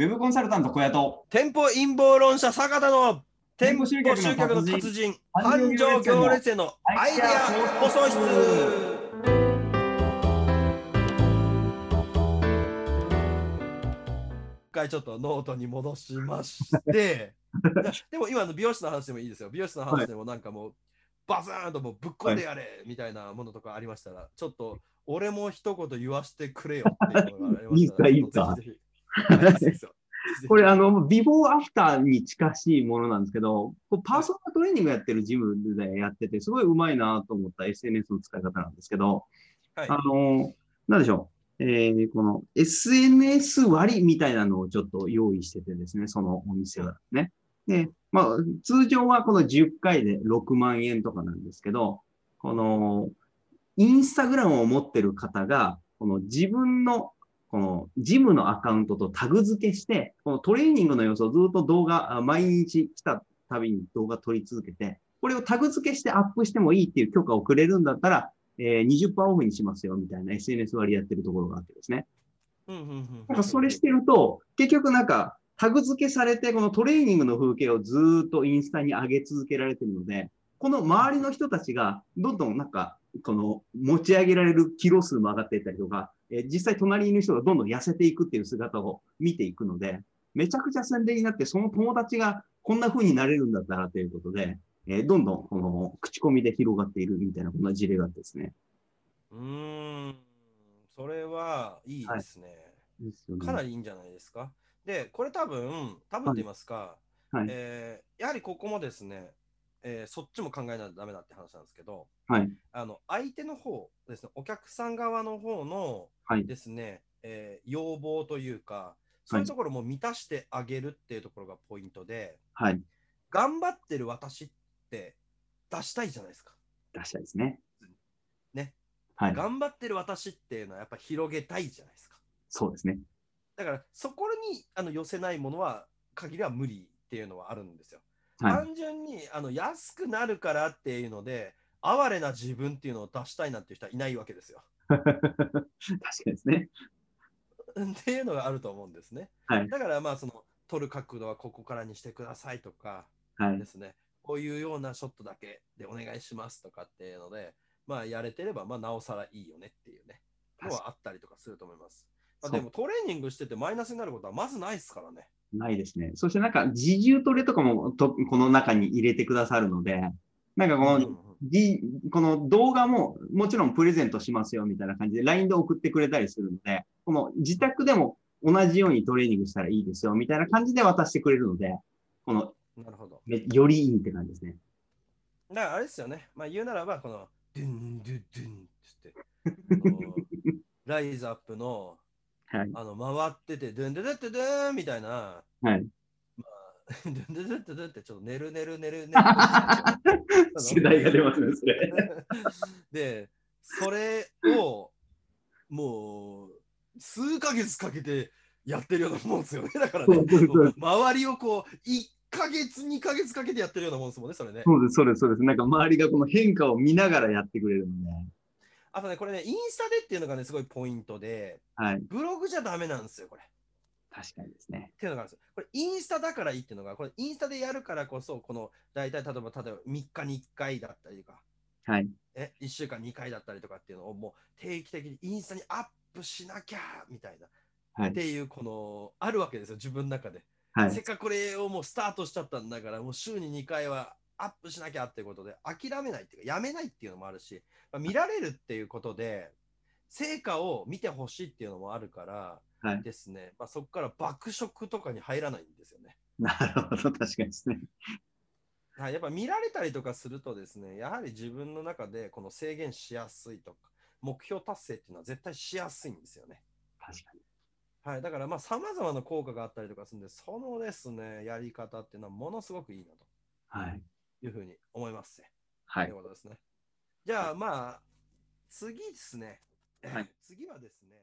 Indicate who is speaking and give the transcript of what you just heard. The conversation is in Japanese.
Speaker 1: ウェブコンサルタント小屋と
Speaker 2: 店舗陰謀論者坂田の店舗
Speaker 1: 集
Speaker 2: 集
Speaker 1: 客の達人繁
Speaker 2: 繁
Speaker 1: 盛行
Speaker 2: 盛
Speaker 1: 列への
Speaker 2: アイデア放送室。一回ちょっとノートに戻しまして でも今の美容室の話でもいいですよ。美容室の話でもなんかもう、バズーンともうぶっ込んでやれみたいなものとかありましたら、ちょっと俺も一言言わせてくれよっていうのがありましたら
Speaker 1: いいっすか
Speaker 2: ぜひぜひ
Speaker 1: これあの、ビフォーアフターに近しいものなんですけど、こうパーソナルトレーニングやってるジムでやってて、すごいうまいなと思った SNS の使い方なんですけど、
Speaker 2: はい
Speaker 1: あの、なんでしょう。えーこの SNS 割みたいなのをちょっと用意しててですね、そのお店はね。で、まあ、通常はこの10回で6万円とかなんですけど、この、インスタグラムを持ってる方が、この自分のこのジムのアカウントとタグ付けして、このトレーニングの様子をずっと動画、あ毎日来たたびに動画撮り続けて、これをタグ付けしてアップしてもいいっていう許可をくれるんだったら、えー、20%オフにしますよみたいな SNS 割りやってるところがあってですね。なんかそれしてると、結局なんかタグ付けされて、このトレーニングの風景をずーっとインスタに上げ続けられてるので、この周りの人たちがどんどんなんか、この持ち上げられるキロ数も上がっていったりとか、えー実際隣にいる人がどんどん痩せていくっていう姿を見ていくので、めちゃくちゃ宣伝になって、その友達がこんな風になれるんだったらということで、えーどんどんこの口コミで広がっているみたいなこんな事例があってですね。
Speaker 2: うーん、それはいいですね。
Speaker 1: ですよね
Speaker 2: かなりいいんじゃないですか。で、これ多分、多分と言いますか、
Speaker 1: はい
Speaker 2: えーやはりここもですね、えーそっちも考えないとダメだって話なんですけど、
Speaker 1: はい。
Speaker 2: あの相手の方ですね、お客さん側の方の
Speaker 1: はい。
Speaker 2: ですね、えー要望というか、そういうところも満たしてあげるっていうところがポイントで、
Speaker 1: はい。
Speaker 2: 頑張ってる私って出したいじゃないですか。
Speaker 1: 出したいですね。
Speaker 2: ね。
Speaker 1: はい。
Speaker 2: 頑張ってる私っていうのはやっぱ広げたいじゃないですか。
Speaker 1: そうですね。
Speaker 2: だからそこにあの寄せないものは限りは無理っていうのはあるんですよ。
Speaker 1: はい。
Speaker 2: 単純にあの安くなるからっていうので哀れな自分っていうのを出したいなんていう人はいないわけですよ。
Speaker 1: 確かにですね。
Speaker 2: っていうのがあると思うんですね。
Speaker 1: はい。
Speaker 2: だからまあその撮る角度はここからにしてくださいとか
Speaker 1: はい
Speaker 2: で。すね、こういうようなショットだけでお願いしますとかっていうので、まあやれてればまあなおさらいいよねっていうね、のはあったりとかすると思います。まあ、でもトレーニングしててマイナスになることはまずないですからね。
Speaker 1: ないですね。そしてなんか自重トレとかもとこの中に入れてくださるので、なんかこの、
Speaker 2: うん
Speaker 1: この動画ももちろんプレゼントしますよみたいな感じで LINE で送ってくれたりするので、この自宅でも同じようにトレーニングしたらいいですよみたいな感じで渡してくれるので、この
Speaker 2: なるほど。
Speaker 1: めよりいいって感じですね。
Speaker 2: だからあれですよね、まあ言うならば、この、ドゥンドゥドゥンってって、ライズアップの、
Speaker 1: はい。
Speaker 2: あの、回ってて、ドゥンドゥドゥッドゥドゥーンみたいな、
Speaker 1: はい。
Speaker 2: まあ、ドゥンドゥドゥッドゥドゥンってちょっと寝る寝る寝る寝る。
Speaker 1: 世代が出ますね、それ。
Speaker 2: で、それを、もう、数ヶ月かけてやってるようなもんですよね。だからね周りをこう、1ヶ月、2ヶ月かけてやってるようなもんですもんね、それね。
Speaker 1: そうです、そうです、そうです。なんか周りがこの変化を見ながらやってくれるので、
Speaker 2: あとね、これね、インスタでっていうのがね、すごいポイントで、
Speaker 1: はい。
Speaker 2: ブログじゃダメなんですよ、これ。っ
Speaker 1: 確かにですね。
Speaker 2: ていうのがあるんですよ。これ、インスタだからいいっていうのが、これ、インスタでやるからこそ、この、大体、例えば、例えば3日に1回だったりとか、
Speaker 1: はい。
Speaker 2: え、1週間2回だったりとかっていうのを、もう定期的にインスタにアップしなきゃみたいな、
Speaker 1: はい
Speaker 2: っていう、この、あるわけですよ、自分の中で。
Speaker 1: はい
Speaker 2: せっ。かくこれをもうスタートしちゃったんだから、もう週に2回はアップしなきゃっていうことで、諦めないっていうか、やめないっていうのもあるし、まあ見られるっていうことで、成果を見てほしいっていうのもあるから
Speaker 1: はい。
Speaker 2: ですね、まあ、そこから爆食とかに入らないんですよね。
Speaker 1: なるほど、確かにですね。
Speaker 2: はい、やっぱ見られたりとかするとですね、やはり自分の中でこの制限しやすいとか、目標達成っていうのは絶対しやすいんですよね。
Speaker 1: 確かに。
Speaker 2: はい、だからまあ様々な効果があったりとかするんで、そのですね、やり方っていうのはものすごくいいなと
Speaker 1: はい。
Speaker 2: いうふうに思いますね。
Speaker 1: はい
Speaker 2: という。ことですね。じゃあまあ、次ですね。
Speaker 1: はい
Speaker 2: 次はですね。